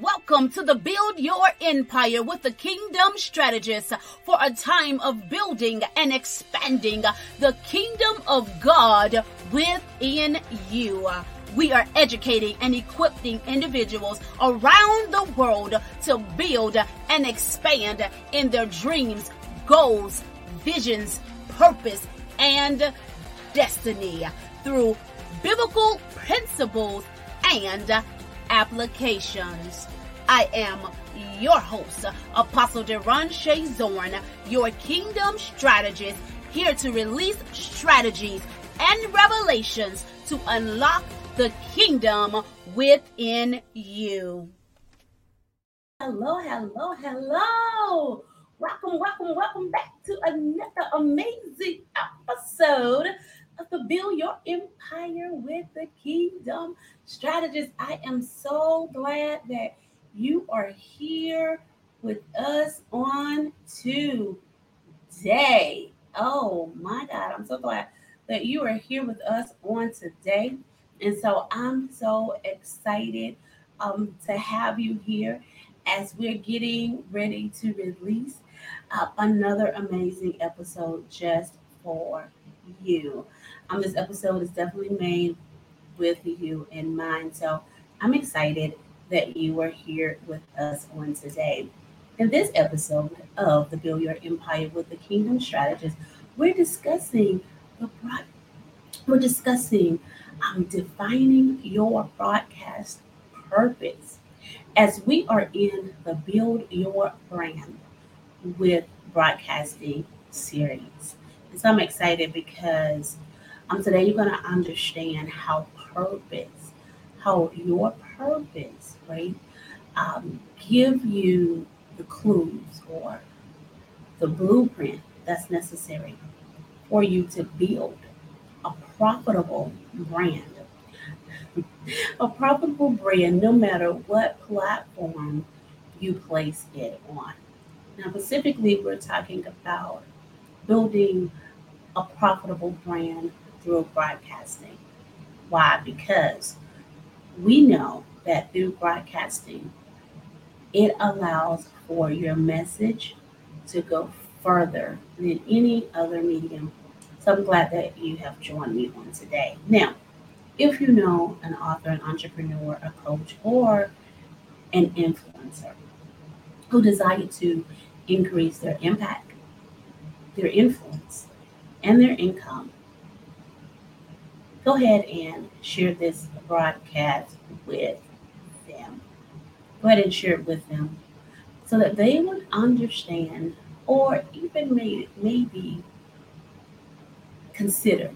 Welcome to the Build Your Empire with the Kingdom Strategist for a time of building and expanding the kingdom of God within you. We are educating and equipping individuals around the world to build and expand in their dreams, goals, visions, purpose, and destiny through biblical principles and applications. I am your host, Apostle Deron Shea Zorn, your kingdom strategist, here to release strategies and revelations to unlock the kingdom within you. Hello, hello, hello. Welcome, welcome, welcome back to another amazing episode the Build Your Empire with the Kingdom Strategist. I am so glad that you are here with us on today. Oh my God, I'm so glad that you are here with us on today. And so I'm so excited um, to have you here as we're getting ready to release uh, another amazing episode just for you. Um, this episode is definitely made with you in mind. So I'm excited that you are here with us on today. In this episode of the Build Your Empire with the Kingdom Strategist, we're discussing the we're discussing um, defining your broadcast purpose as we are in the Build Your Brand with broadcasting series. And so I'm excited because um, today you're going to understand how purpose, how your purpose, right, um, give you the clues or the blueprint that's necessary for you to build a profitable brand. a profitable brand, no matter what platform you place it on. Now, specifically, we're talking about building a profitable brand through broadcasting. Why? Because we know that through broadcasting, it allows for your message to go further than any other medium. So I'm glad that you have joined me on today. Now, if you know an author, an entrepreneur, a coach, or an influencer who desire to increase their impact, their influence, and their income, go ahead and share this broadcast with them. Go ahead and share it with them so that they would understand or even may, maybe consider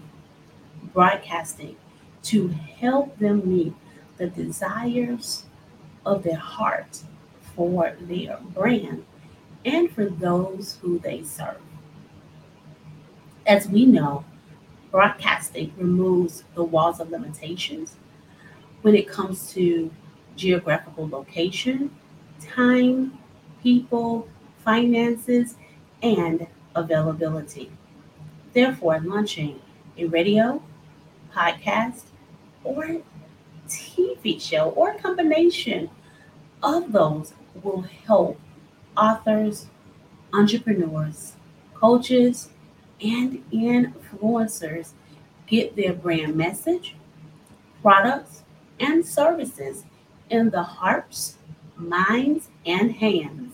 broadcasting to help them meet the desires of their heart for their brand and for those who they serve. As we know, broadcasting removes the walls of limitations when it comes to geographical location, time, people, finances, and availability. Therefore, launching a radio, podcast, or TV show or a combination of those will help authors, entrepreneurs, coaches, and influencers get their brand message, products, and services in the hearts, minds, and hands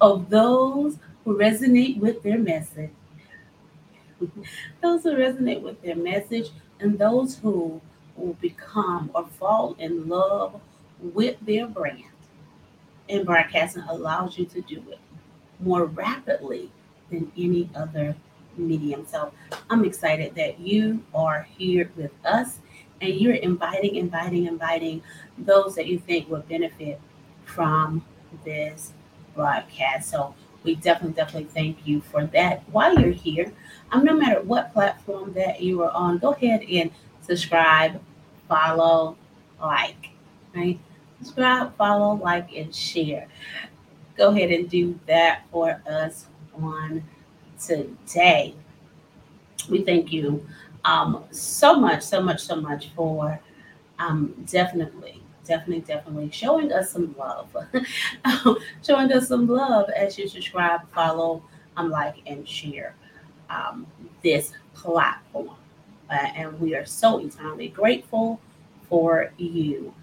of those who resonate with their message. those who resonate with their message and those who will become or fall in love with their brand. And broadcasting allows you to do it more rapidly than any other medium. So I'm excited that you are here with us and you're inviting, inviting, inviting those that you think will benefit from this broadcast. So we definitely, definitely thank you for that. While you're here, um, no matter what platform that you are on, go ahead and subscribe, follow, like, right? Subscribe, follow, like, and share. Go ahead and do that for us on today. We thank you um, so much, so much, so much for um, definitely, definitely, definitely showing us some love, showing us some love as you subscribe, follow, um, like, and share um, this platform. Uh, and we are so eternally grateful for you.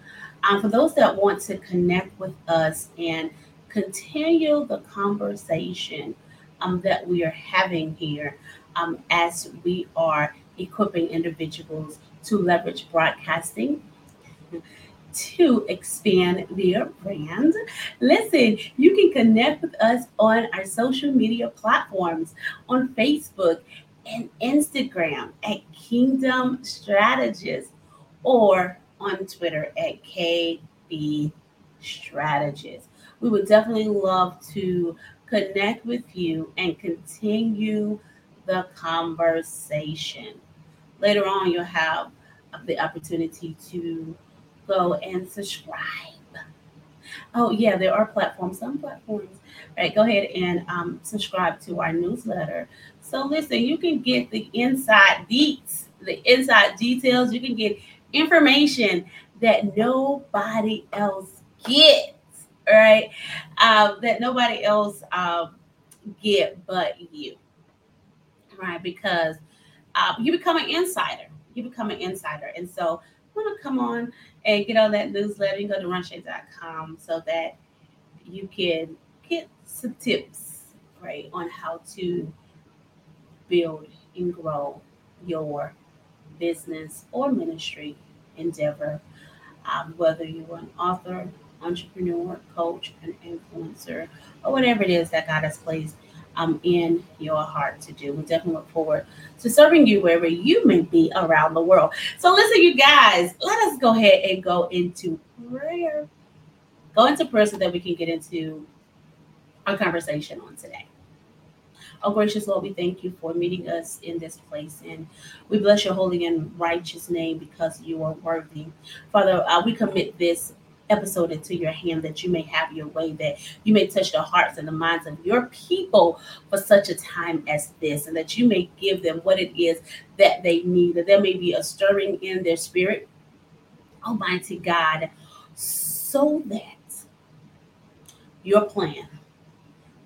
Um, for those that want to connect with us and continue the conversation um, that we are having here um, as we are equipping individuals to leverage broadcasting to expand their brand. Listen, you can connect with us on our social media platforms on Facebook and Instagram at Kingdom Strategist or on Twitter at KB Strategist. We would definitely love to connect with you and continue the conversation. Later on, you'll have the opportunity to go and subscribe. Oh, yeah, there are platforms, some platforms, right? Go ahead and um, subscribe to our newsletter. So, listen, you can get the inside deets, the inside details. You can get information that nobody else gets, right? Um, that nobody else um, get but you, right? Because uh, you become an insider. You become an insider, and so want to come on and get on that newsletter, you go to runshade.com so that you can get some tips, right, on how to build and grow your business or ministry endeavor, um, whether you're an author, entrepreneur, coach, an influencer, or whatever it is that God has placed um, in your heart to do. We definitely look forward to serving you wherever you may be around the world. So, listen, you guys, let us go ahead and go into prayer. Go into prayer so that we can get into our conversation on today. Oh, gracious Lord, we thank you for meeting us in this place. And we bless your holy and righteous name because you are worthy. Father, uh, we commit this episode into your hand that you may have your way, that you may touch the hearts and the minds of your people for such a time as this, and that you may give them what it is that they need, that there may be a stirring in their spirit, Almighty God, so that your plan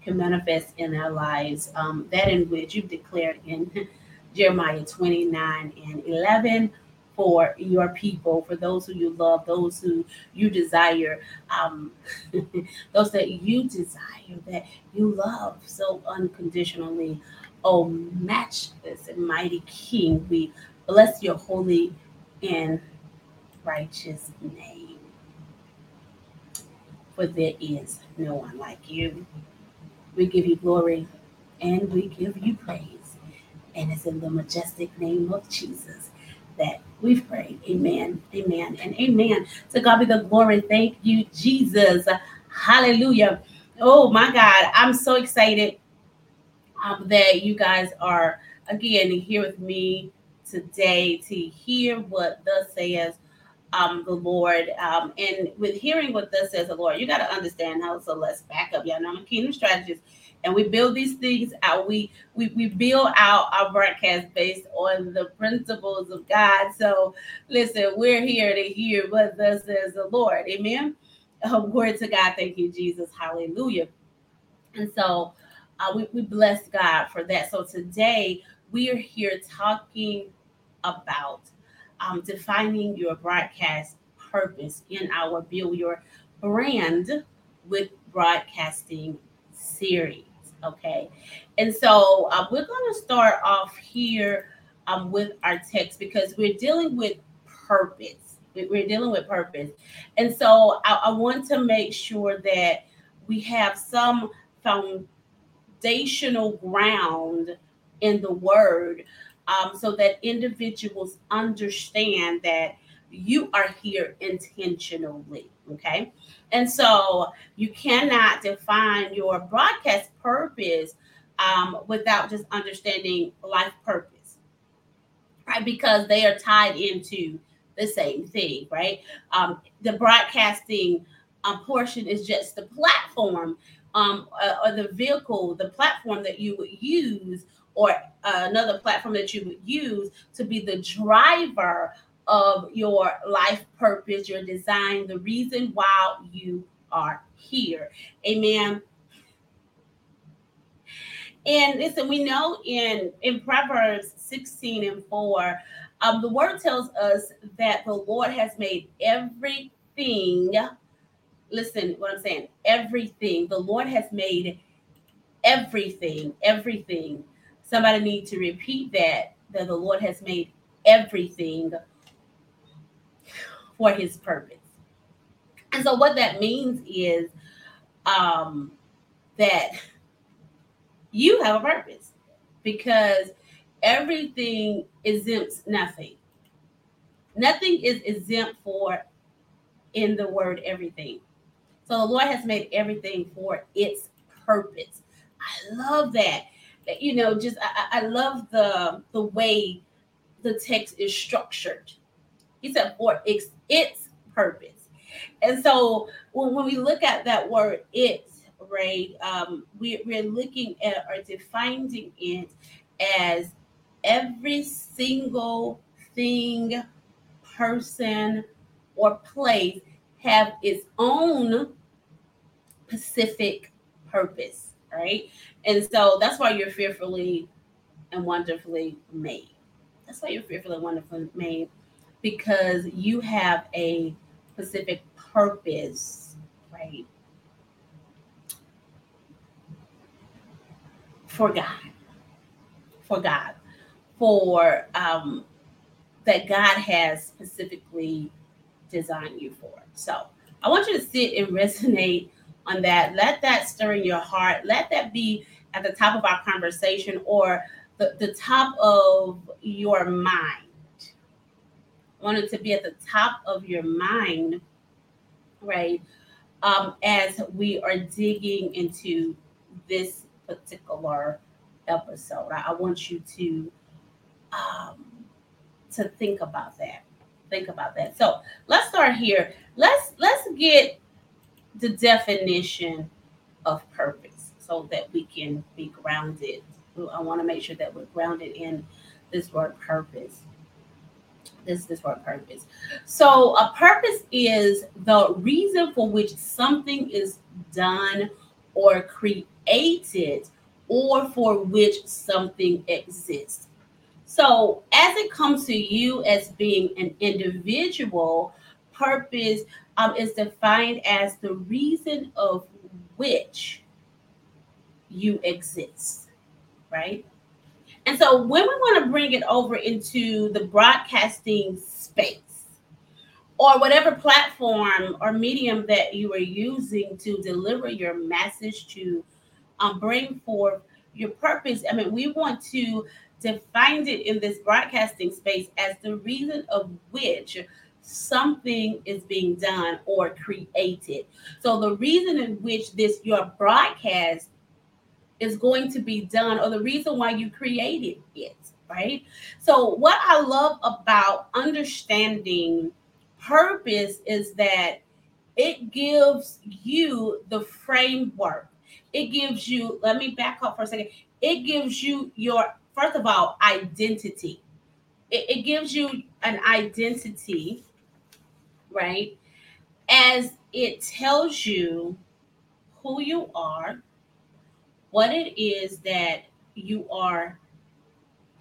can manifest in our lives, um, that in which you've declared in Jeremiah 29 and 11 for your people, for those who you love, those who you desire, um, those that you desire, that you love so unconditionally. Oh, matchless and mighty King, we bless your holy and righteous name. For there is no one like you. We give you glory and we give you praise. And it's in the majestic name of Jesus that we've prayed. Amen. Amen. And amen. To God be the glory. Thank you, Jesus. Hallelujah. Oh my God. I'm so excited um, that you guys are again here with me today to hear what thus says um, the Lord. Um, and with hearing what thus says the Lord, you got to understand how. So let's back up. Y'all know I'm a kingdom strategist and we build these things out. We we we build out our broadcast based on the principles of God. So listen, we're here to hear what thus says the Lord. Amen. Oh, word to God. Thank you, Jesus. Hallelujah. And so uh, we, we bless God for that. So today we are here talking about um, defining your broadcast purpose in our Build Your Brand with Broadcasting series. Okay. And so uh, we're going to start off here um, with our text because we're dealing with purpose. We're dealing with purpose. And so I, I want to make sure that we have some foundational ground in the word um, so that individuals understand that you are here intentionally. Okay. And so you cannot define your broadcast purpose um, without just understanding life purpose, right? Because they are tied into the same thing, right? Um, the broadcasting um, portion is just the platform um, uh, or the vehicle, the platform that you would use, or uh, another platform that you would use to be the driver of your life purpose, your design, the reason why you are here. Amen. And listen, we know in in Proverbs 16 and 4, um, the word tells us that the Lord has made everything. Listen, what I'm saying, everything. The Lord has made everything, everything. Somebody need to repeat that, that the Lord has made everything for his purpose. And so what that means is um, that you have a purpose because everything exempts nothing. Nothing is exempt for in the word everything. So the Lord has made everything for its purpose. I love that. You know, just I, I love the the way the text is structured. He said for its its purpose. And so when, when we look at that word it, right, um, we, we're looking at or defining it as every single thing, person, or place have its own specific purpose, right? And so that's why you're fearfully and wonderfully made. That's why you're fearfully and wonderfully made because you have a specific purpose, right? For God, for God, for um, that God has specifically designed you for. So I want you to sit and resonate on that. Let that stir in your heart. Let that be at the top of our conversation or the, the top of your mind. I want it to be at the top of your mind right? Um, as we are digging into this particular episode, I, I want you to um, to think about that. Think about that. So let's start here. Let's let's get the definition of purpose so that we can be grounded. I want to make sure that we're grounded in this word purpose this is a purpose. So a purpose is the reason for which something is done or created or for which something exists. So as it comes to you as being an individual, purpose um, is defined as the reason of which you exist, right? And so when we want to bring it over into the broadcasting space or whatever platform or medium that you are using to deliver your message to um, bring forth your purpose, I mean, we want to define it in this broadcasting space as the reason of which something is being done or created. So the reason in which this your broadcast is going to be done or the reason why you created it, right? So, what I love about understanding purpose is that it gives you the framework. It gives you, let me back up for a second. It gives you your, first of all, identity. It, it gives you an identity, right? As it tells you who you are, what it is that you are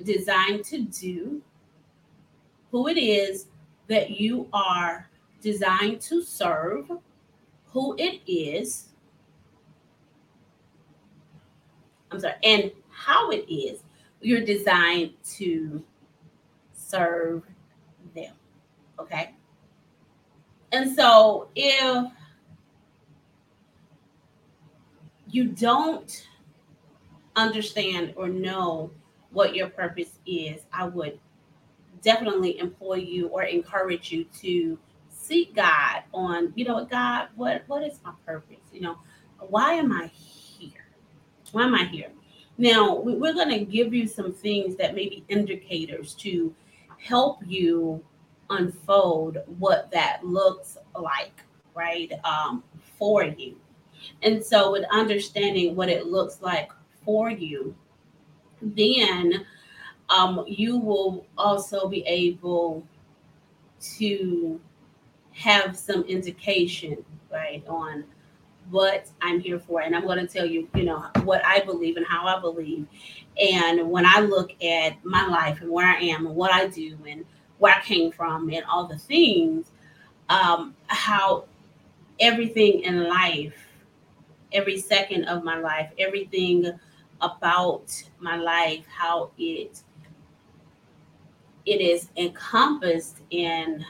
designed to do, who it is that you are designed to serve, who it is, I'm sorry, and how it is you're designed to serve them. Okay. And so if you don't understand or know what your purpose is, I would definitely employ you or encourage you to seek God on, you know, God, what what is my purpose? You know, why am I here? Why am I here? Now, we're going to give you some things that may be indicators to help you unfold what that looks like, right, um, for you. And so, with understanding what it looks like for you, then um, you will also be able to have some indication, right, on what I'm here for. And I'm going to tell you, you know, what I believe and how I believe. And when I look at my life and where I am and what I do and where I came from and all the things, um, how everything in life, every second of my life, everything about my life, how it it is encompassed in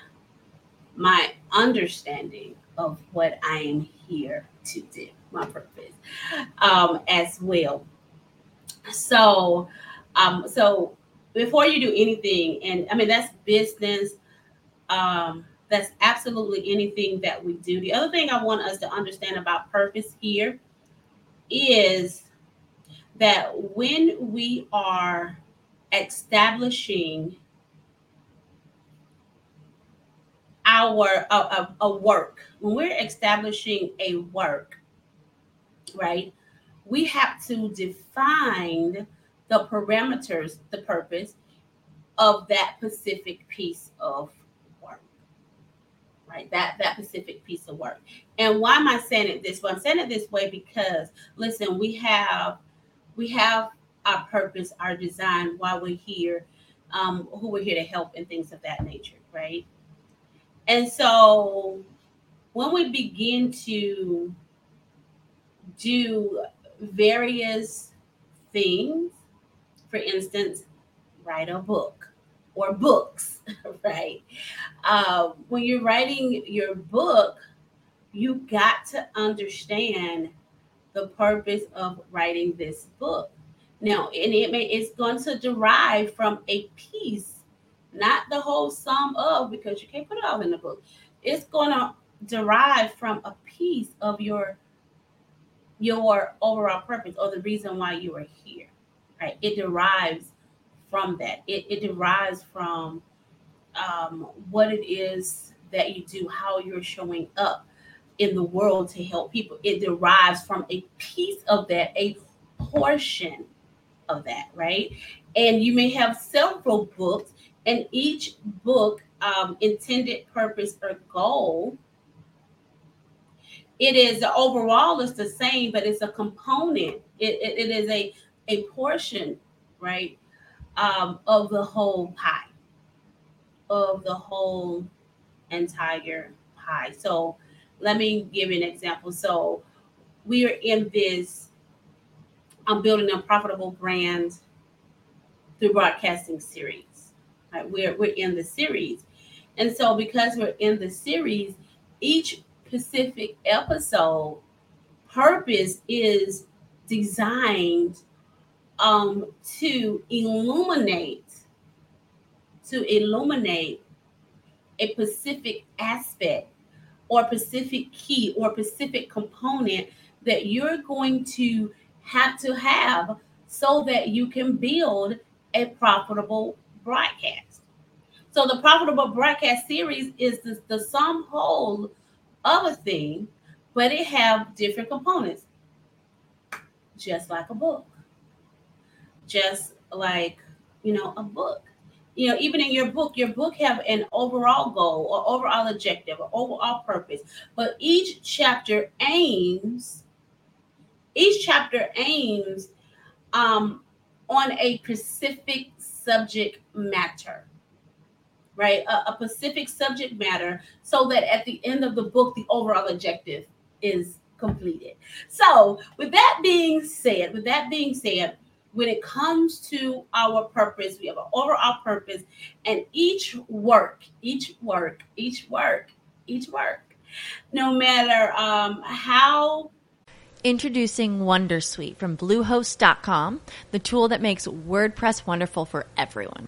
my understanding of what I am here to do, my purpose, um, as well. So, um, so before you do anything, and I mean that's business, um, that's absolutely anything that we do. The other thing I want us to understand about purpose here is that when we are establishing our a, a, a work when we're establishing a work right we have to define the parameters the purpose of that specific piece of work right that that specific piece of work. And why am i saying it this way? I'm saying it this way because listen we have we have our purpose our design why we're here um, who we're here to help and things of that nature right and so when we begin to do various things, for instance, write a book or books, right? Uh, when you're writing your book, you got to understand the purpose of writing this book. Now, and it may it's going to derive from a piece not the whole sum of, because you can't put it all in the book. It's going to derive from a piece of your your overall purpose or the reason why you are here right it derives from that it, it derives from um, what it is that you do how you're showing up in the world to help people. It derives from a piece of that a portion of that right? And you may have several books and each book um, intended purpose or goal it is overall it's the same but it's a component. It, it, it is a a portion right um, of the whole pie of the whole entire pie. So let me give you an example so we are in this i'm building a profitable brand through broadcasting series Right? We're we're in the series, and so because we're in the series, each specific episode purpose is designed um, to illuminate to illuminate a specific aspect or specific key or specific component that you're going to have to have so that you can build a profitable broadcast. So the profitable broadcast series is the, the sum whole of a thing, but it have different components, just like a book, just like you know a book. You know, even in your book, your book have an overall goal or overall objective or overall purpose, but each chapter aims each chapter aims um, on a specific subject matter, right? A, a specific subject matter, so that at the end of the book, the overall objective is completed. So, with that being said, with that being said, when it comes to our purpose, we have an overall purpose, and each work, each work, each work, each work, no matter um, how Introducing Wondersuite from Bluehost.com, the tool that makes WordPress wonderful for everyone.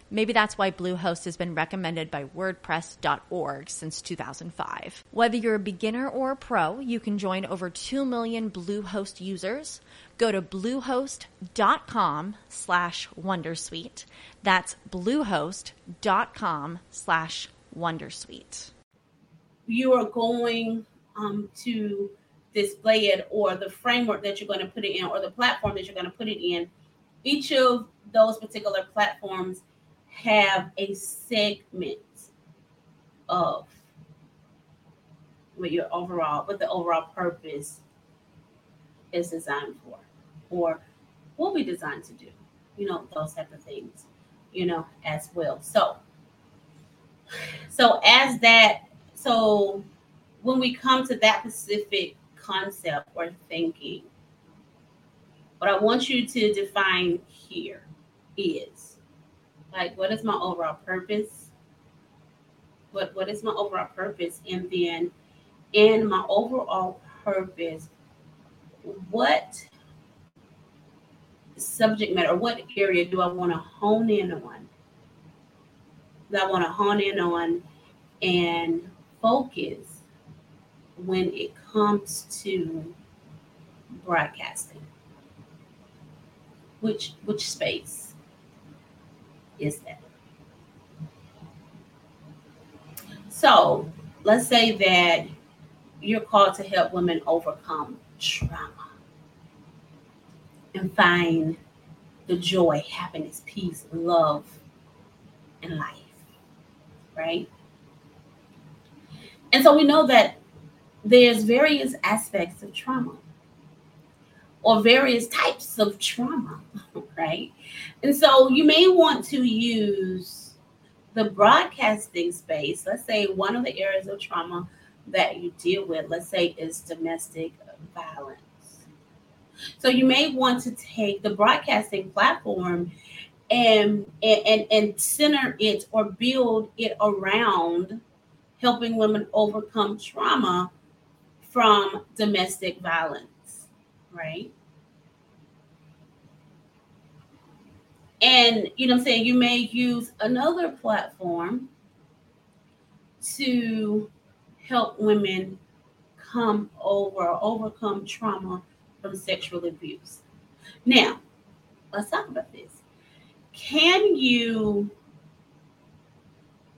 Maybe that's why Bluehost has been recommended by WordPress.org since 2005. Whether you're a beginner or a pro, you can join over 2 million Bluehost users. Go to bluehost.com slash Wondersuite. That's bluehost.com slash Wondersuite. You are going um, to display it or the framework that you're going to put it in or the platform that you're going to put it in each of those particular platforms have a segment of what your overall what the overall purpose is designed for or what we designed to do you know those type of things you know as well so so as that so when we come to that specific concept or thinking. What I want you to define here is like what is my overall purpose? What what is my overall purpose? And then in my overall purpose, what subject matter, what area do I want to hone in on? that I want to hone in on and focus when it comes to broadcasting? Which which space is that? So let's say that you're called to help women overcome trauma and find the joy, happiness, peace, love, and life, right? And so we know that there's various aspects of trauma or various types of trauma, right? And so you may want to use the broadcasting space. Let's say one of the areas of trauma that you deal with, let's say, is domestic violence. So you may want to take the broadcasting platform and and and center it or build it around helping women overcome trauma from domestic violence, right? And you know I'm saying? You may use another platform to help women come over overcome trauma from sexual abuse. Now, let's talk about this. Can you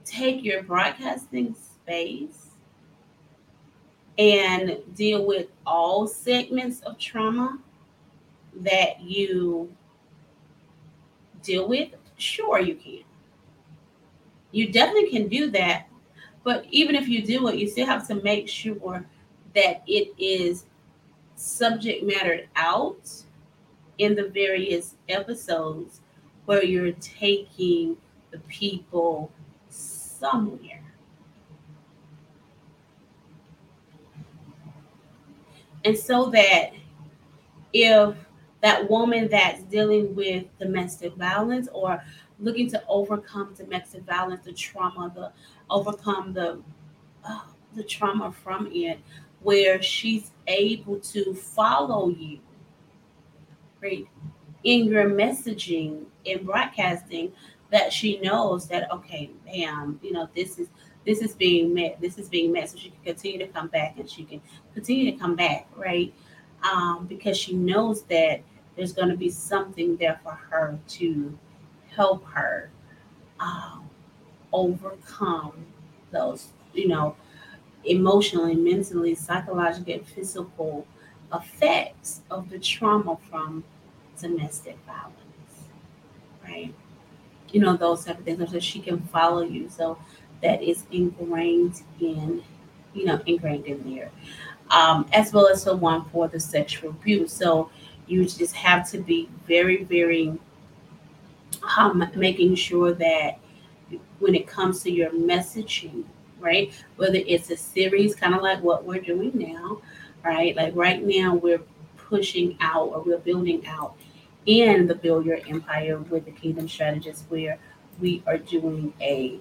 take your broadcasting space and deal with all segments of trauma that you deal with? Sure, you can. You definitely can do that. But even if you do it, you still have to make sure that it is subject mattered out in the various episodes where you're taking the people somewhere. And so that if that woman that's dealing with domestic violence or looking to overcome domestic violence, the trauma, the overcome the uh, the trauma from it, where she's able to follow you, right, in your messaging in broadcasting, that she knows that okay, bam, you know, this is this is being met, this is being met, so she can continue to come back and she can continue to come back, right? Um, because she knows that there's going to be something there for her to help her um, overcome those, you know, emotionally, mentally, psychologically, and physical effects of the trauma from domestic violence, right? You know, those type of things, so she can follow you. So that is ingrained in, you know, ingrained in there, um, as well as the one for the sexual abuse. So you just have to be very, very um, making sure that when it comes to your messaging, right? Whether it's a series, kind of like what we're doing now, right? Like right now, we're pushing out or we're building out in the Build Your Empire with the Kingdom Strategist, where we are doing a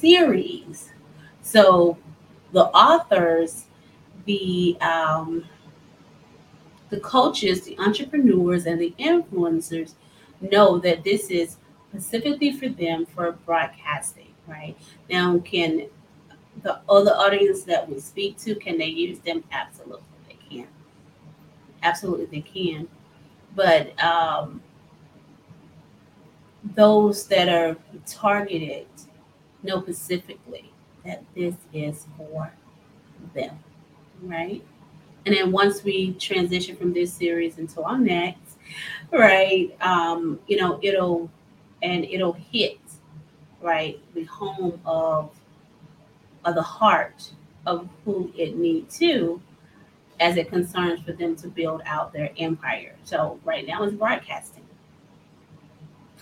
series. So the authors, the um, the coaches, the entrepreneurs, and the influencers know that this is specifically for them for broadcasting, right? Now, can the other audience that we speak to, can they use them? Absolutely, they can. Absolutely, they can. But um, those that are targeted know specifically that this is for them, right? And then once we transition from this series into our next, right, um, you know, it'll and it'll hit right the home of of the heart of who it need to as it concerns for them to build out their empire. So right now it's broadcasting.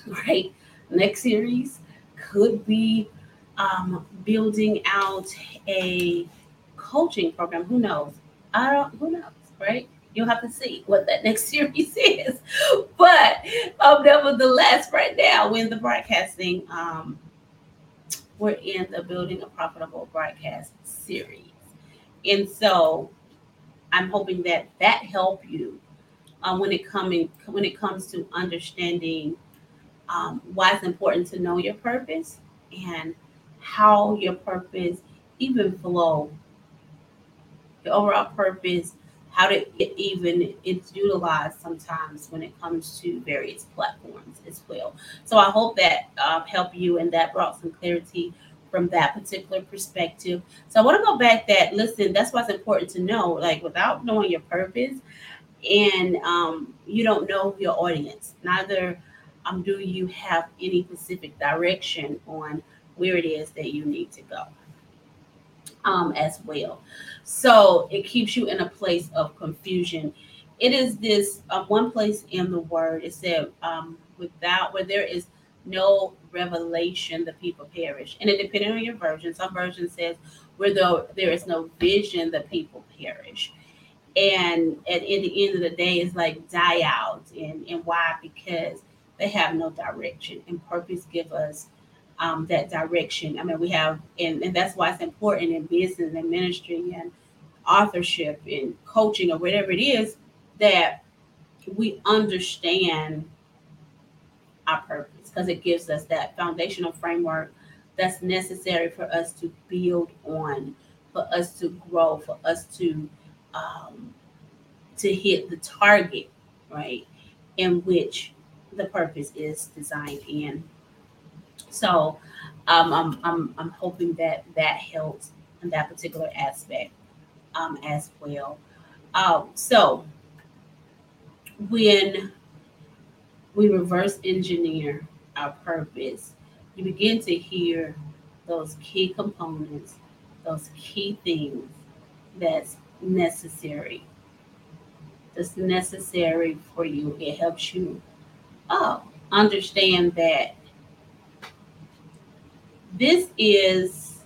Right? Next series could be um, building out a coaching program. Who knows? I don't. Who knows? Right? You'll have to see what that next series is. But um, nevertheless, right now, when the broadcasting, um, we're in the building a profitable broadcast series, and so I'm hoping that that help you um, when it coming when it comes to understanding um, why it's important to know your purpose and how your purpose even flow. Your overall purpose how to even it's utilized sometimes when it comes to various platforms as well. So i hope that uh, helped you and that brought some clarity from that particular perspective. So i want to go back that listen that's what's important to know like without knowing your purpose and um, you don't know your audience neither um, do you have any specific direction on where it is that you need to go um, as well. So it keeps you in a place of confusion. It is this uh, one place in the word it said, um, without where there is no revelation, the people perish. And it depending on your version, some version says, where though there is no vision, the people perish. And at, at the end of the day, it's like die out. And, and why? Because they have no direction. And purpose give us um, that direction. I mean, we have, and, and that's why it's important in business and ministry and authorship and coaching or whatever it is that we understand our purpose because it gives us that foundational framework that's necessary for us to build on, for us to grow, for us to um, to hit the target, right, in which the purpose is designed in. So um, I'm, I'm, I'm hoping that that helps in that particular aspect um, as well. Um, so when we reverse engineer our purpose, you begin to hear those key components, those key things that's necessary. That's necessary for you. It helps you uh, understand that this is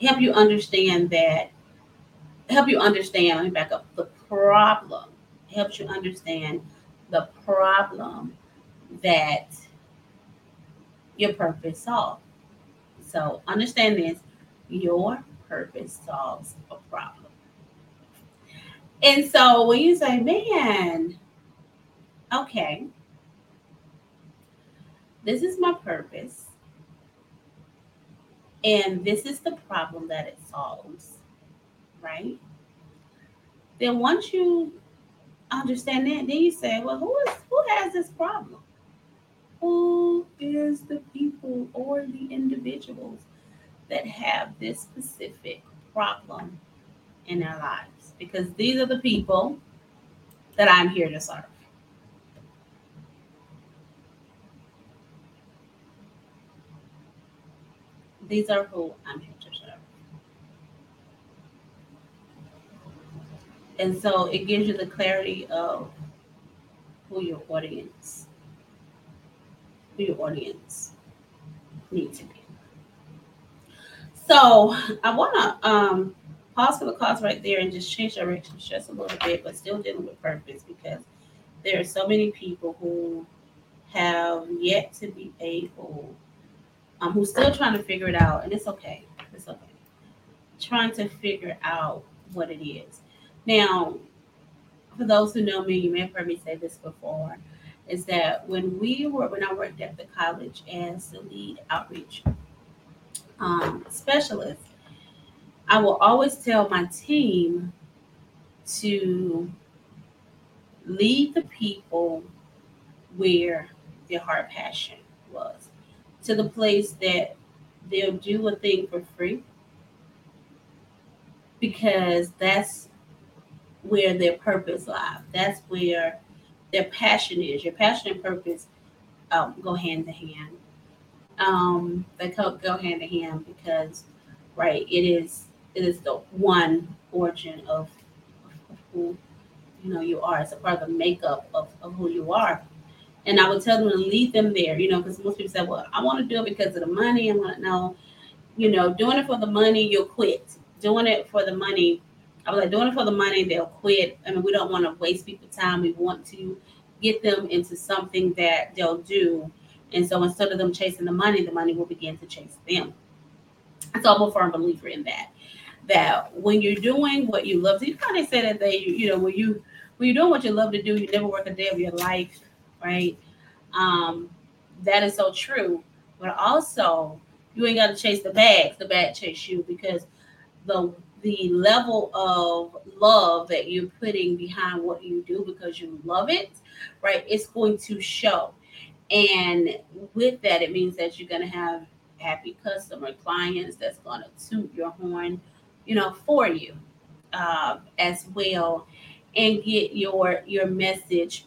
help you understand that help you understand let me back up the problem helps you understand the problem that your purpose solves. So understand this your purpose solves a problem. And so when you say man okay this is my purpose, and this is the problem that it solves, right? Then once you understand that, then you say, well, who is who has this problem? Who is the people or the individuals that have this specific problem in their lives? Because these are the people that I'm here to serve. These are who I'm here to serve. And so it gives you the clarity of who your audience, who your audience needs to be. So I want to um, pause for the cause right there and just change direction just a little bit, but still dealing with purpose because there are so many people who have yet to be able um, who's still trying to figure it out, and it's okay. It's okay. Trying to figure out what it is. Now, for those who know me, you may have heard me say this before, is that when we were when I worked at the college as the lead outreach um, specialist, I will always tell my team to lead the people where their heart passion was to the place that they'll do a thing for free because that's where their purpose lies. That's where their passion is. Your passion and purpose um, go hand to hand. Um, they go, go hand to hand because, right, it is it is the one origin of, of who you know you are. It's a part of the makeup of, of who you are. And I would tell them to leave them there, you know, because most people say, well, I want to do it because of the money. I'm like, no, you know, doing it for the money, you'll quit. Doing it for the money, I was like, doing it for the money, they'll quit. I mean, we don't want to waste people's time. We want to get them into something that they'll do. And so instead of them chasing the money, the money will begin to chase them. So I'm a firm believer in that. That when you're doing what you love to, you kind of say that they, you know, when you when you're doing what you love to do, you never work a day of your life right? Um, that is so true. But also, you ain't got to chase the bags; the bag chase you because the the level of love that you're putting behind what you do because you love it, right? It's going to show. And with that, it means that you're to have happy customer clients that's to toot your horn, you know, for you uh, as well, and get your your message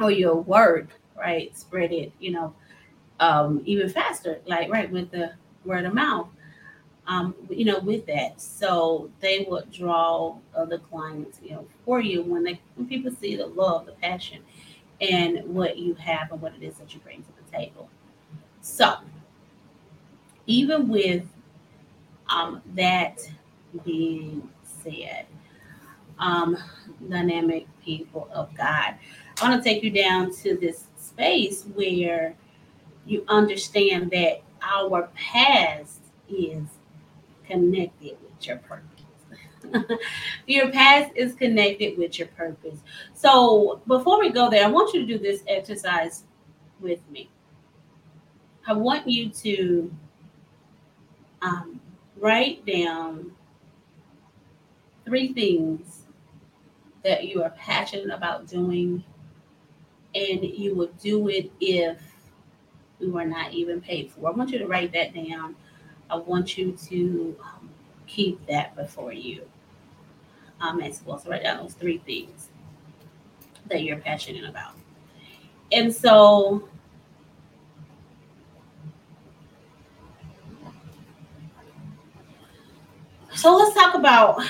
or your word, right? Spread it, you know, um, even faster, like right with the word of mouth. Um, you know, with that, so they would draw other clients, you know, for you when they when people see the love, the passion, and what you have and what it is that you bring to the table. So, even with um, that being said, um, dynamic people of God, I want to take you down to this space where you understand that our past is connected with your purpose. your past is connected with your purpose. So before we go there, I want you to do this exercise with me. I want you to um, write down three things that you are passionate about doing and you would do it if we were not even paid for. I want you to write that down. I want you to um, keep that before you um, as well. So write down those three things that you're passionate about. And so so let's talk about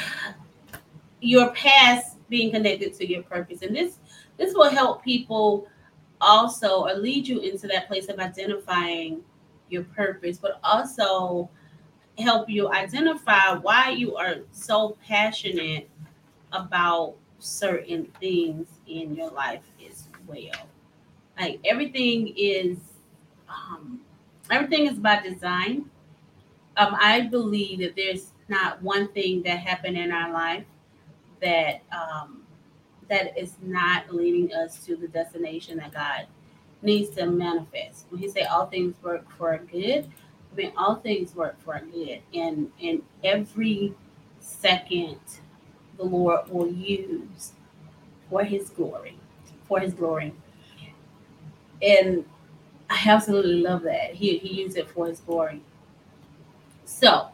your past being connected to your purpose. And this this will help people also or lead you into that place of identifying your purpose, but also help you identify why you are so passionate about certain things in your life as well. Like everything is um, everything is by design. Um, I believe that there's not one thing that happened in our life that um, that is not leading us to the destination that God needs to manifest. When he say all things work for good, I mean all things work for good, and and every second the Lord will use for His glory, for His glory, and I absolutely love that He He used it for His glory. So,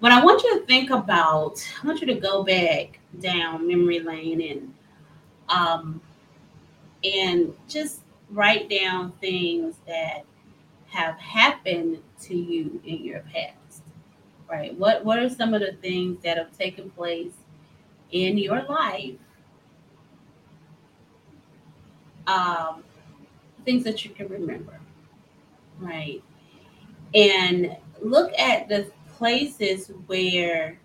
what I want you to think about, I want you to go back down memory lane and um and just write down things that have happened to you in your past right? What what are some of the things that have taken place in your life um things that you can remember right? And look at the places where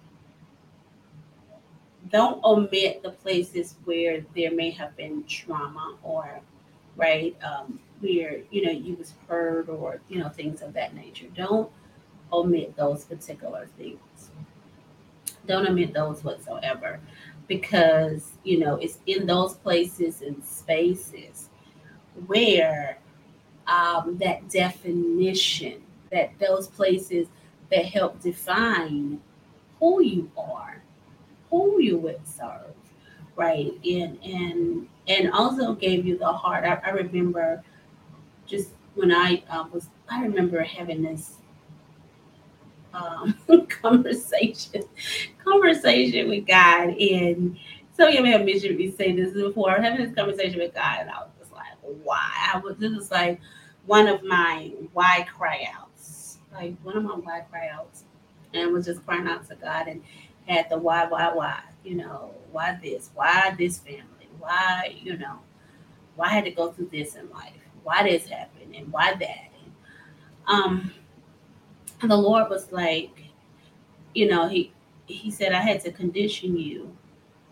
don't omit the places where there may have been trauma or right um, where you know you was hurt or you know things of that nature. Don't omit those particular things. Don't omit those whatsoever because you know it's in those places and spaces where um, that definition that those places that help define who you are who you would serve, right? And and and also gave you the heart. I, I remember just when I uh, was, I remember having this um, conversation, conversation with God, and so you may have mentioned me say this before. I'm Having this conversation with God, and I was just like, why? I was this is like one of my why cry outs, like one of my why cry outs, and was just crying out to God and had the why, why, why, you know, why this, why this family, why, you know, why I had to go through this in life, why this happened, and why that. And, um, and the Lord was like, you know, he he said I had to condition you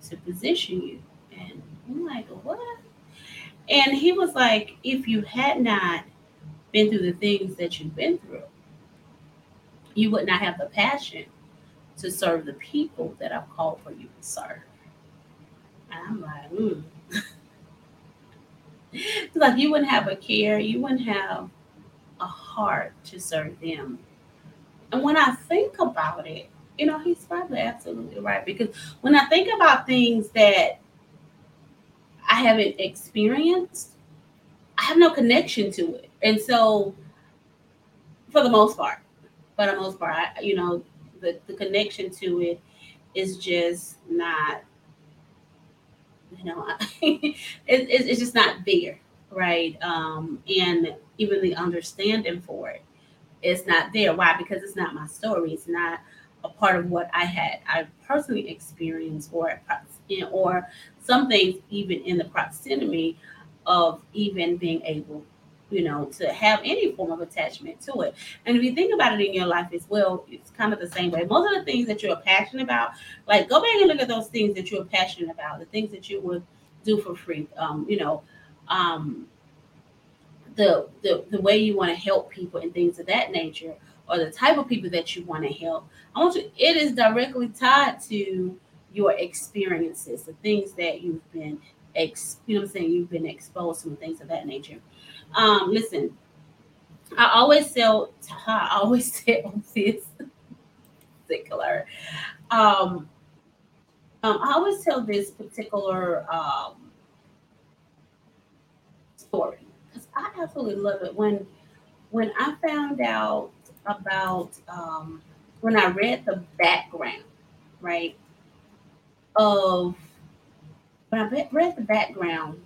to position you, and I'm like, what? And he was like, if you had not been through the things that you've been through, you would not have the passion to serve the people that I've called for you to serve. And I'm like, hmm. like you wouldn't have a care, you wouldn't have a heart to serve them. And when I think about it, you know, he's probably absolutely right. Because when I think about things that I haven't experienced, I have no connection to it. And so, for the most part, for the most part, I, you know, the, the connection to it is just not you know it, it, it's just not there right? Um and even the understanding for it is not there. Why? Because it's not my story. It's not a part of what i had i personally experienced or or some things even in the proximity of even being able you know, to have any form of attachment to it. And if you think about it in your life as well, it's kind of the same way. Most of the things that you're passionate about, like go back and look at those things that you're passionate about, the things that you would do for free. Um, you know, um, the the the way you want to help people and things of that nature, or the type of people that you want to help. I want you. It is directly tied to your experiences, the things that you've been, ex, you know, I'm saying you've been exposed to, and things of that nature. Um, listen, I always tell I always tell this particular um, um I always tell this particular um story because I absolutely love it. When when I found out about um when I read the background, right, of when I read the background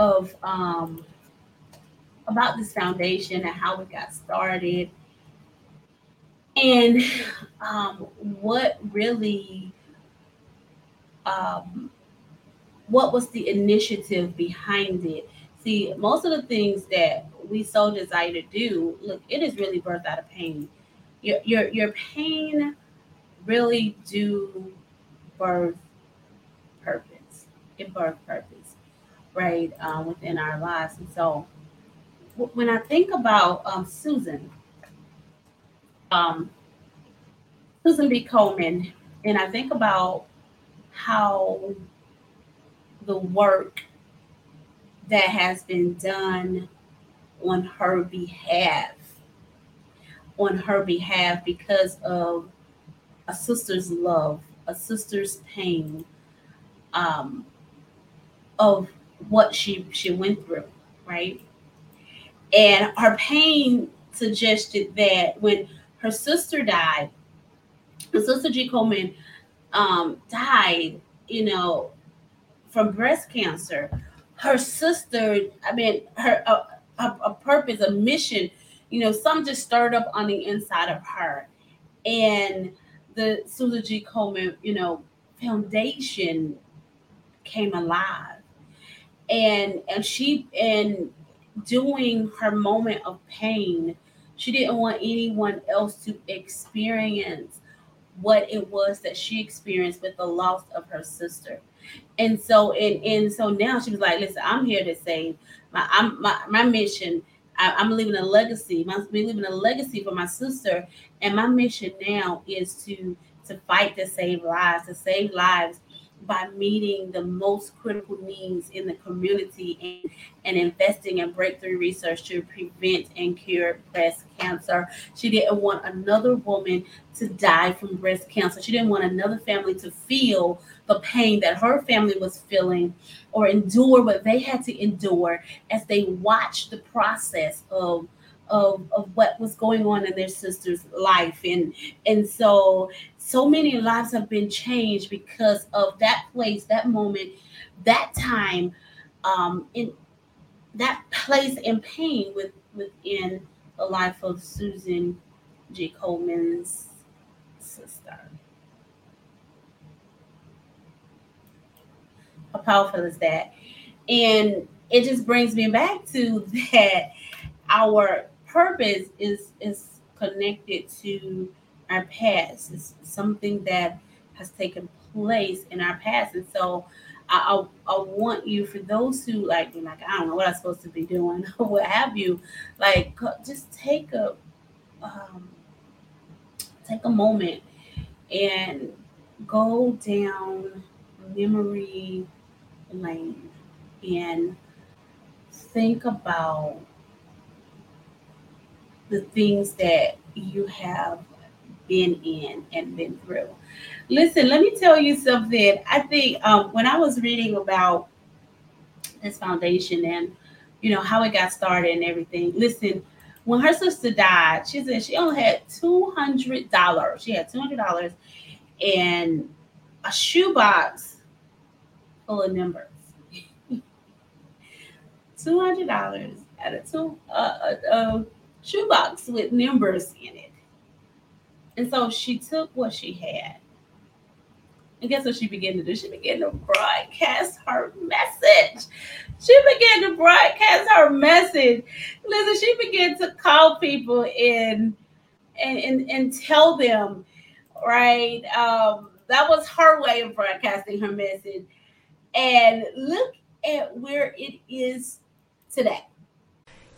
of um, about this foundation and how it got started. And um, what really um, what was the initiative behind it? See most of the things that we so desire to do look it is really birthed out of pain. Your your, your pain really do birth purpose. It birth purpose right, uh, within our lives. And so when I think about um, Susan, um, Susan B. Komen, and I think about how the work that has been done on her behalf on her behalf because of a sister's love a sister's pain um, of what she she went through right and her pain suggested that when her sister died her sister g coleman um, died you know from breast cancer her sister, I mean, her a, a, a purpose, a mission, you know, something just stirred up on the inside of her. And the Susan G. Komen, you know, foundation came alive. And and she and doing her moment of pain, she didn't want anyone else to experience what it was that she experienced with the loss of her sister. And so and and so now she was like, listen, I'm here to save my I'm my, my mission. I, am leaving a legacy. I'm leaving a legacy for my sister. And my mission now is to to fight to save lives, to save lives by meeting the most critical needs in the community and, and investing in breakthrough research to prevent and cure breast cancer. She didn't want another woman to die from breast cancer. She didn't want another family to feel the pain that her family was feeling or endure what they had to endure as they watched the process of of, of what was going on in their sister's life. And and so so many lives have been changed because of that place that moment that time um in that place in pain with within the life of susan g coleman's sister. How powerful is that? And it just brings me back to that our purpose is is connected to our past. It's something that has taken place in our past. And so I, I, want you for those who like you like I don't know what I'm supposed to be doing or what have you, like just take a um, take a moment and go down memory lane and think about the things that you have been in and been through. Listen, let me tell you something. I think um, when I was reading about this foundation and you know how it got started and everything. Listen, when her sister died, she said she only had two hundred dollars. She had two hundred dollars and a shoebox full of numbers. Two hundred dollars at a two uh, a, a shoebox with numbers in it. And so she took what she had. And guess what she began to do? She began to broadcast her message. She began to broadcast her message. Listen, she began to call people in and, and, and tell them, right? Um, that was her way of broadcasting her message. And look at where it is today.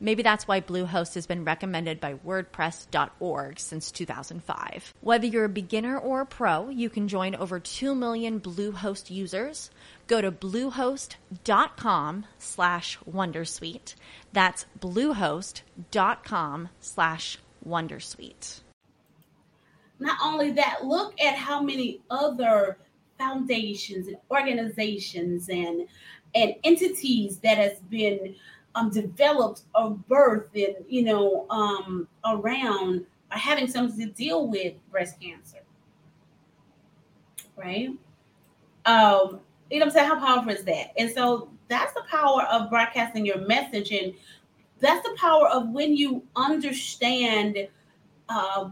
Maybe that's why Bluehost has been recommended by WordPress.org since 2005. Whether you're a beginner or a pro, you can join over 2 million Bluehost users. Go to bluehost.com slash Wondersuite. That's bluehost.com slash Wondersuite. Not only that, look at how many other foundations and organizations and and entities that has been um, developed or birthed and you know um, around are having something to deal with breast cancer. Right? Um you know i'm saying? How powerful is that? And so that's the power of broadcasting your message and that's the power of when you understand uh,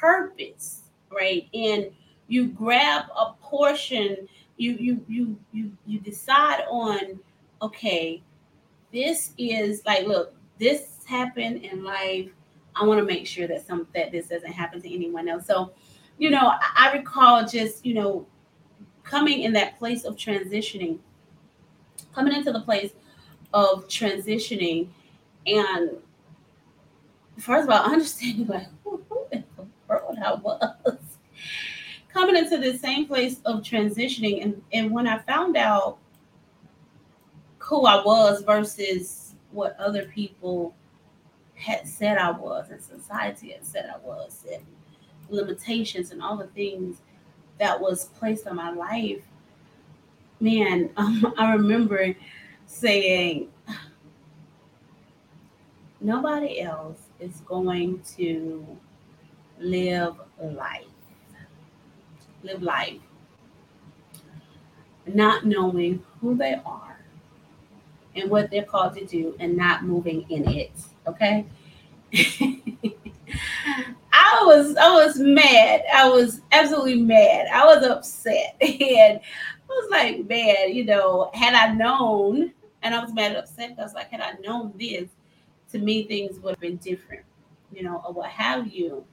purpose right? And you grab a portion you you you you you decide on okay this is like look this happened in life. I want to make sure that some that this doesn't happen to anyone else. So you know I, I recall just you know coming in that place of transitioning coming into the place of transitioning and first of all understanding like who, in the world i was? Coming into the same place of transitioning and, and when i found out who i was versus what other people had said i was and society had said i was and limitations and all the things that was placed on my life. Man um, i remember saying nobody else is going to live life live life not knowing who they are and what they're called to do and not moving in it okay I was I was mad. I was absolutely mad. I was upset. And I was like, man, you know, had I known, and I was mad and upset, I was like, had I known this, to me things would have been different, you know, or what have you.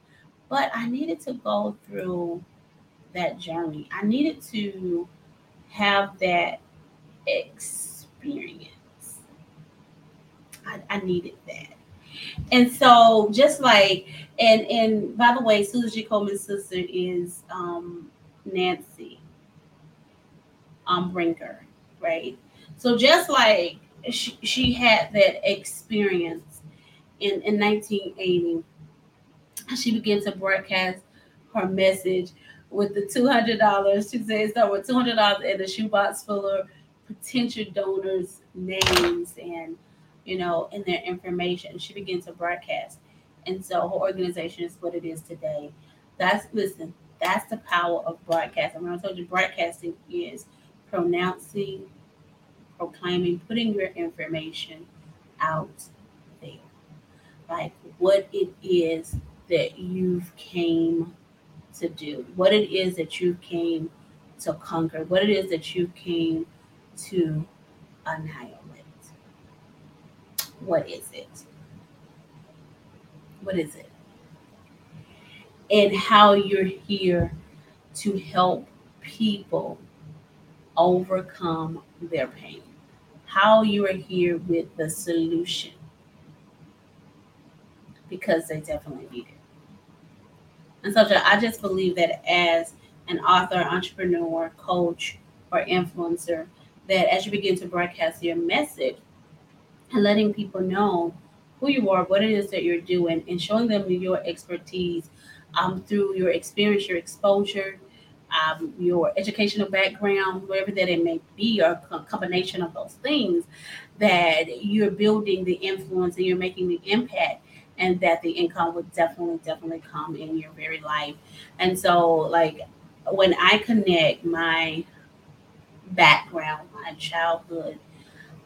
But I needed to go through that journey. I needed to have that experience. I, I needed that. And so just like and and by the way, Susan G. Coleman's sister is um Nancy um Brinker, right? So just like she, she had that experience in, in 1980, she began to broadcast her message with the $200. She says that with $200 in a shoebox full of potential donors' names and you know, in their information. She began to broadcast. And so her organization is what it is today. That's listen, that's the power of broadcasting. When I told you broadcasting is pronouncing, proclaiming, putting your information out there. Like what it is that you've came to do, what it is that you came to conquer, what it is that you came to annihilate. What is it? What is it? And how you're here to help people overcome their pain. How you are here with the solution. Because they definitely need it. And so I just believe that as an author, entrepreneur, coach, or influencer, that as you begin to broadcast your message, and letting people know who you are, what it is that you're doing, and showing them your expertise um, through your experience, your exposure, um, your educational background, wherever that it may be, or a combination of those things, that you're building the influence and you're making the impact, and that the income would definitely, definitely come in your very life. And so, like, when I connect my background, my childhood,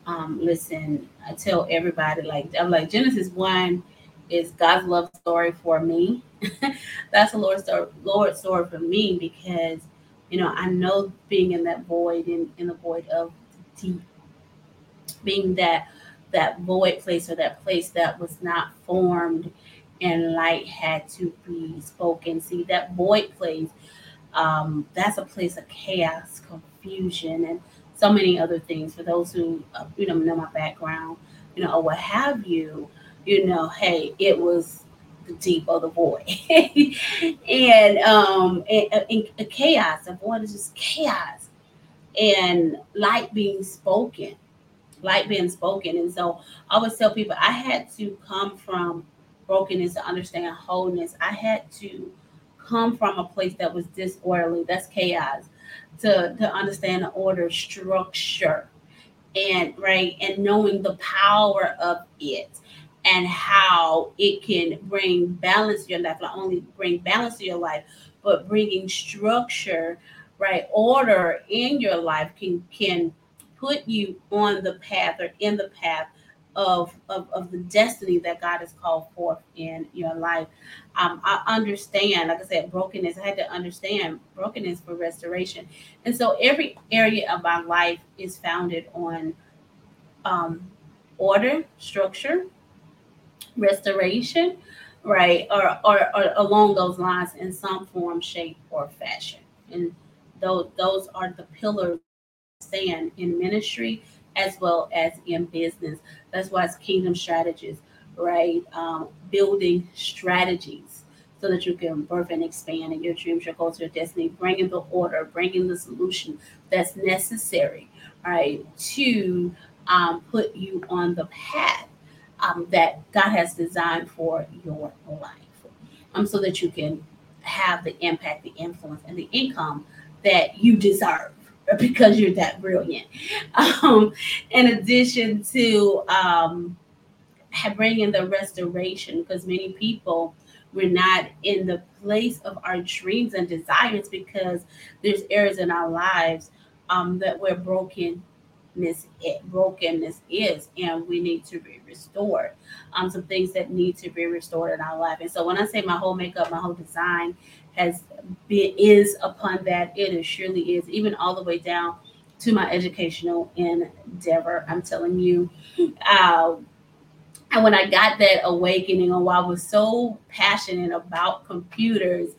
um, listen, I tell everybody like I'm like Genesis one is God's love story for me. That's a Lord's story, Lord story for me because you know I know being in that void in in the void of deep, being that that void place or that place that was not formed and light had to be spoken. See that void place, um, that's a place of chaos, confusion, and so many other things. For those who uh, you know know my background, you know, or what have you, you know, hey, it was the deep of the void, and um, and, chaos. The void is just chaos, and light being spoken, light being spoken. And so I would tell people I had to come from brokenness to understand wholeness. I had to come from a place that was disorderly. That's chaos to to understand the order structure and right and knowing the power of it and how it can bring balance to your life not only bring balance to your life but bringing structure right order in your life can can put you on the path or in the path of, of, of the destiny that God has called forth in your life. Um, I understand, like I said, brokenness. I had to understand brokenness for restoration. And so every area of my life is founded on um, order, structure, restoration, right? Or, or, or along those lines in some form, shape, or fashion. And those, those are the pillars stand in ministry as well as in business. That's why it's kingdom strategies, right? Um, building strategies so that you can birth and expand in your dreams, your goals, your destiny, bringing the order, bringing the solution that's necessary, right, to um, put you on the path um, that God has designed for your life, um, so that you can have the impact, the influence, and the income that you deserve because you're that brilliant. Um, in addition to um, bringing the restoration, because many people we're not in the place of our dreams and desires because there's areas in our lives um, that where brokenness brokenness is, and we need to be restored. Um, some things that need to be restored in our life. And so when I say my whole makeup, my whole design has been is upon that. It is surely is, even all the way down to my educational endeavor. I'm telling you. Uh, and when I got that awakening, or I was so passionate about computers,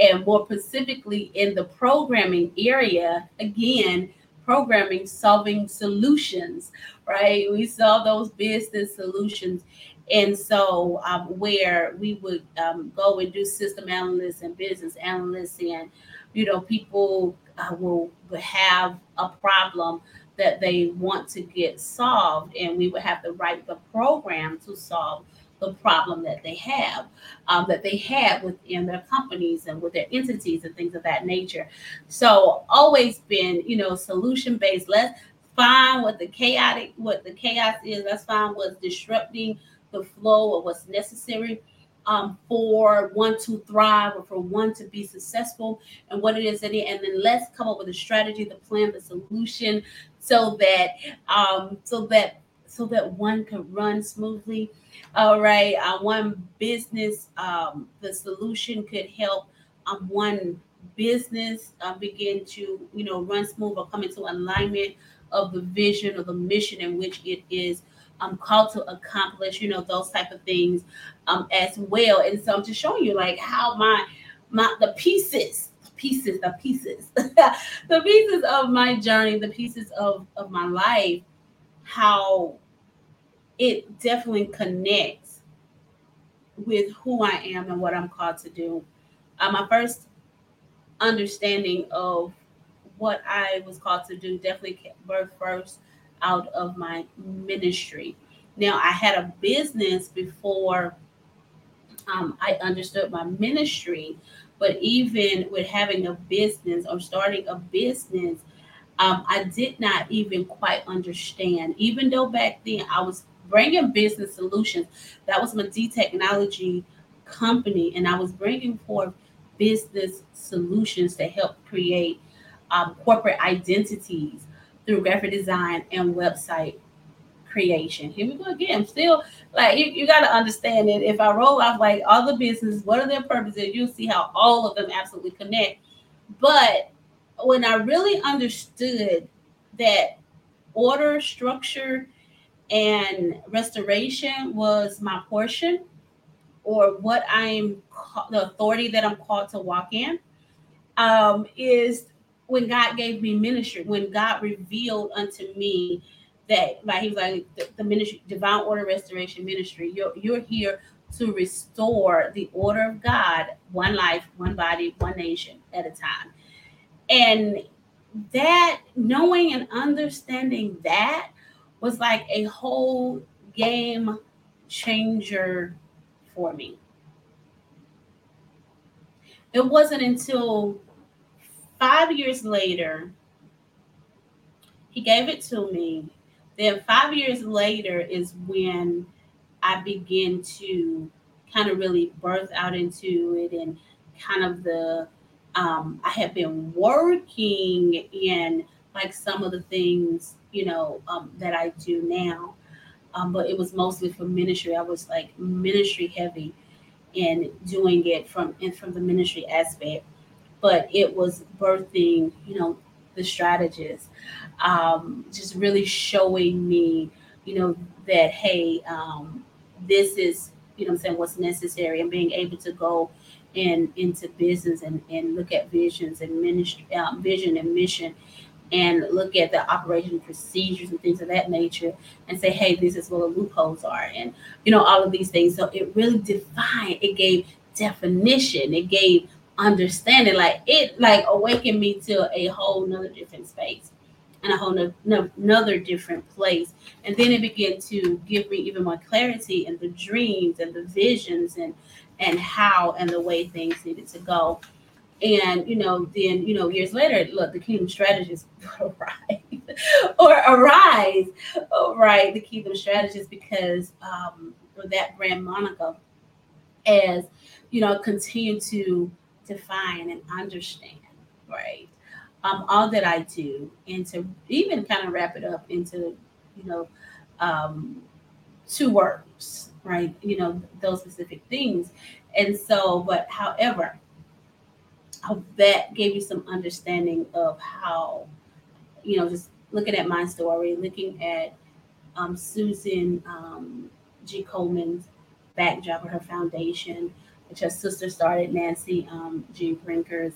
and more specifically in the programming area, again, programming solving solutions, right? We saw those business solutions and so, um, where we would um, go and do system analysts and business analysts, and you know, people uh, will, have a problem that they want to get solved, and we would have to write the program to solve the problem that they have, um, that they had within their companies and with their entities and things of that nature. So, always been, you know, solution based. Let's find what the chaotic, what the chaos is. Let's find what's disrupting the flow of what's necessary um, for one to thrive or for one to be successful and what it is that and then let's come up with a strategy the plan the solution so that um, so that so that one can run smoothly. All right uh, one business um, the solution could help um, one business uh, begin to you know run smooth or come into alignment of the vision or the mission in which it is um, called to accomplish, you know, those type of things um, as well. And so I'm just showing you like how my my the pieces, pieces, the pieces, the pieces of my journey, the pieces of of my life, how it definitely connects with who I am and what I'm called to do. Uh, my first understanding of what I was called to do definitely birth first out of my ministry. Now, I had a business before um, I understood my ministry, but even with having a business or starting a business, um, I did not even quite understand. Even though back then I was bringing business solutions, that was my D technology company, and I was bringing forth business solutions to help create um, corporate identities through graphic design and website creation. Here we go again. Still, like you, you got to understand it. If I roll off like all the business, what are their purposes? You'll see how all of them absolutely connect. But when I really understood that order, structure, and restoration was my portion, or what I'm the authority that I'm called to walk in, um, is when God gave me ministry, when God revealed unto me that, like He was like the, the ministry, divine order restoration ministry. You're you're here to restore the order of God, one life, one body, one nation at a time. And that knowing and understanding that was like a whole game changer for me. It wasn't until five years later, he gave it to me. Then five years later is when I begin to kind of really birth out into it and kind of the um, I have been working in like some of the things you know, um, that I do now. Um, but it was mostly for ministry. I was like ministry heavy in doing it from and from the ministry aspect. But it was birthing, you know, the strategist, um, just really showing me, you know, that hey, um, this is, you know, I'm saying what's necessary, and being able to go in into business and, and look at visions and ministry, um, vision and mission and look at the operation procedures and things of that nature and say, hey, this is what the loopholes are. And, you know, all of these things. So it really defined, it gave definition, it gave understanding. Like it like awakened me to a whole nother different space and a whole no, no, another different place. And then it began to give me even more clarity in the dreams and the visions and and how and the way things needed to go. And you know, then you know, years later, look, the kingdom strategist arise or arise, oh, right? The kingdom strategist because um, that brand Monica, as you know, continue to define and understand, right? Um, all that I do, and to even kind of wrap it up into, you know, um, two words, right? You know, those specific things. And so, but however, that gave you some understanding of how, you know, just looking at my story, looking at um, Susan um, G. Coleman's backdrop of her foundation, which her sister started, Nancy um, G. Brinkers.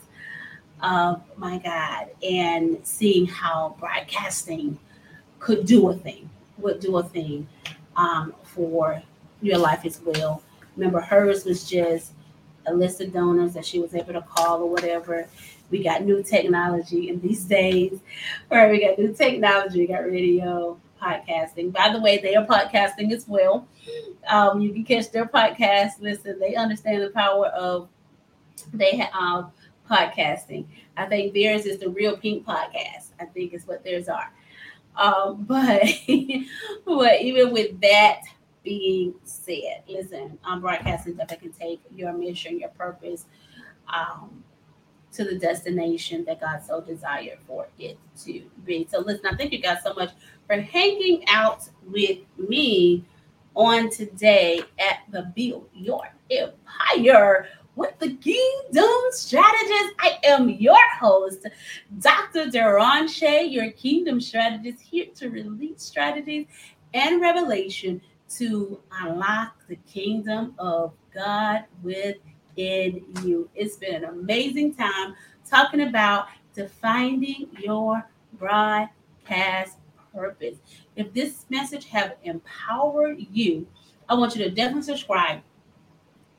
Uh, my God, and seeing how broadcasting could do a thing, would do a thing um, for your life as well. Remember, hers was just a list of donors that she was able to call or whatever. We got new technology in these days, or we got new technology, we got radio, podcasting. By the way, they are podcasting as well. Um, you can catch their podcast. Listen, they understand the power of they have um, podcasting. I think theirs is the Real Pink podcast. I think is what theirs are. Um, but but even with that being said, listen, I'm broadcasting stuff that can take your mission, your purpose, um, to the destination that God so desired for it to be. So, listen, I thank you guys so much for hanging out with me on today at the Build Your Empire with the Kingdom Strategist. I am your host, Dr. Deron your Kingdom Strategist, here to release strategies and revelation to unlock the kingdom of God within you. It's been an amazing time talking about defining your broadcast purpose. If this message have empowered you, I want you to definitely subscribe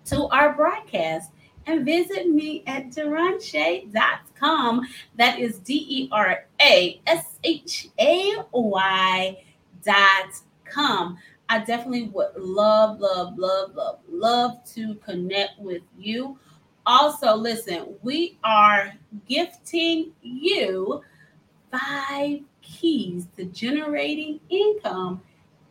to our broadcast and visit me at derashay.com. That is D E R A S H A Y dot com. I definitely would love, love, love, love, love to connect with you. Also, listen, we are gifting you five keys to generating income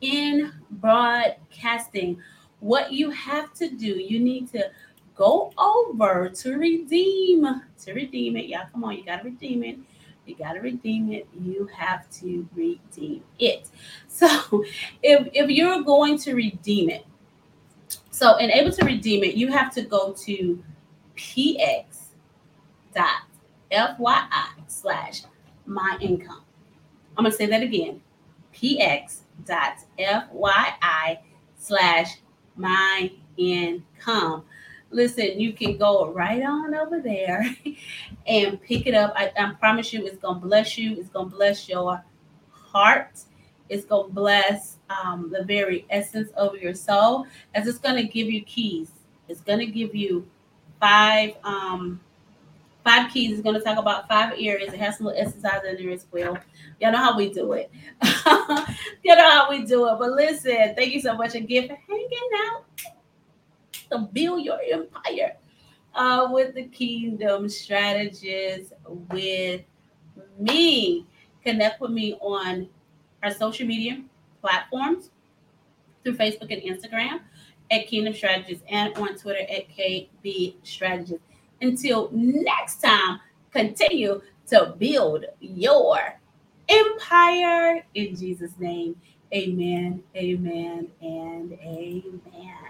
in broadcasting. What you have to do, you need to go over to redeem, to redeem it. Y'all, come on, you got to redeem it you got to redeem it. You have to redeem it. So if, if you're going to redeem it, so in able to redeem it, you have to go to px dot fyi slash my income. I'm gonna say that again. px dot fyi slash my income listen, you can go right on over there and pick it up. I, I promise you, it's going to bless you. It's going to bless your heart. It's going to bless um, the very essence of your soul, as it's going to give you keys. It's going to give you five um, five keys. It's going to talk about five areas. It has some little exercise in there as well. Y'all know how we do it. Y'all know how we do it. But listen, thank you so much again for hanging out to build your empire uh, with the Kingdom Strategist with me. Connect with me on our social media platforms through Facebook and Instagram at Kingdom Strategist and on Twitter at KB Strategist. Until next time, continue to build your empire in Jesus' name. Amen, amen, and amen.